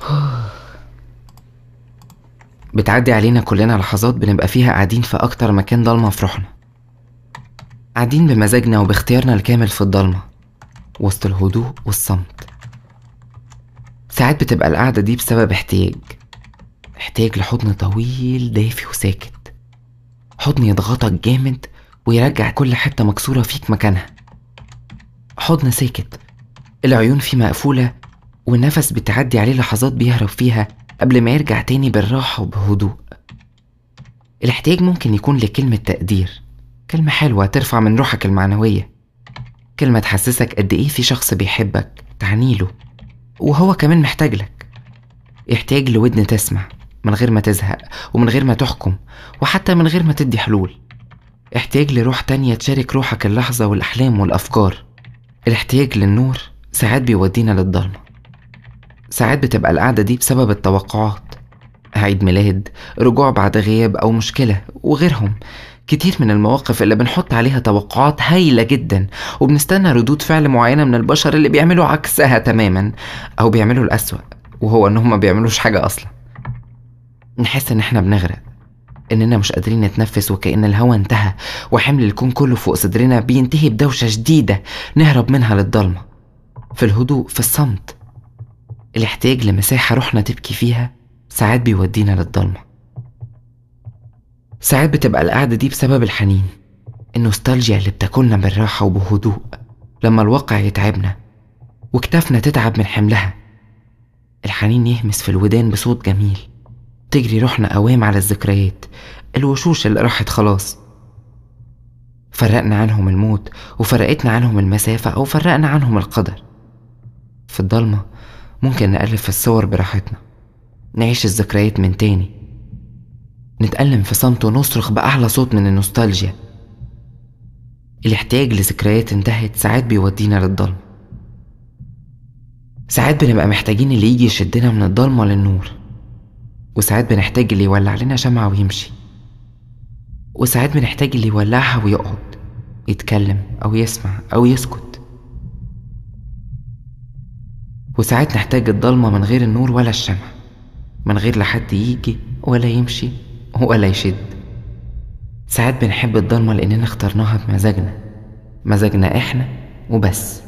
بتعدي علينا كلنا لحظات بنبقى فيها قاعدين في أكتر مكان ضلمة في روحنا. قاعدين بمزاجنا وباختيارنا الكامل في الضلمة وسط الهدوء والصمت. ساعات بتبقى القعدة دي بسبب احتياج. احتياج لحضن طويل دافي وساكت. حضن يضغطك جامد ويرجع كل حتة مكسورة فيك مكانها. حضن ساكت. العيون فيه مقفولة والنفس بتعدي عليه لحظات بيهرب فيها قبل ما يرجع تاني بالراحة وبهدوء. الاحتياج ممكن يكون لكلمة تقدير كلمة حلوة ترفع من روحك المعنوية. كلمة تحسسك قد إيه في شخص بيحبك تعنيله وهو كمان محتاج لك. احتياج لودن تسمع من غير ما تزهق ومن غير ما تحكم وحتى من غير ما تدي حلول. احتياج لروح تانية تشارك روحك اللحظة والأحلام والأفكار. الاحتياج للنور ساعات بيودينا للضلمة. ساعات بتبقى القعدة دي بسبب التوقعات عيد ميلاد رجوع بعد غياب أو مشكلة وغيرهم. كتير من المواقف اللي بنحط عليها توقعات هايلة جدا وبنستنى ردود فعل معينة من البشر اللي بيعملوا عكسها تماما أو بيعملوا الأسوأ وهو إنهم ما بيعملوش حاجة أصلا. نحس إن إحنا بنغرق إننا مش قادرين نتنفس وكأن الهوا انتهى وحمل الكون كله فوق صدرنا بينتهي بدوشة شديدة نهرب منها للضلمة. في الهدوء في الصمت الاحتياج لمساحة روحنا تبكي فيها ساعات بيودينا للضلمة. ساعات بتبقى القعدة دي بسبب الحنين النوستالجيا اللي بتاكلنا بالراحة وبهدوء لما الواقع يتعبنا وكتافنا تتعب من حملها. الحنين يهمس في الودان بصوت جميل تجري روحنا أوام على الذكريات الوشوش اللي راحت خلاص. فرقنا عنهم الموت وفرقتنا عنهم المسافة أو فرقنا عنهم القدر. في الضلمة ممكن نقلب في الصور براحتنا. نعيش الذكريات من تاني. نتألم في صمت ونصرخ بأعلى صوت من النوستالجيا. الاحتياج لذكريات انتهت ساعات بيودينا للضلمة ساعات بنبقى محتاجين اللي يجي يشدنا من الضلمة للنور. وساعات بنحتاج اللي يولع لنا شمعة ويمشي. وساعات بنحتاج اللي يولعها ويقعد يتكلم أو يسمع أو يسكت. وساعات نحتاج الضلمة من غير النور ولا الشمع من غير لا حد يجي ولا يمشي ولا يشد. ساعات بنحب الضلمة لأننا اخترناها بمزاجنا مزاجنا إحنا وبس.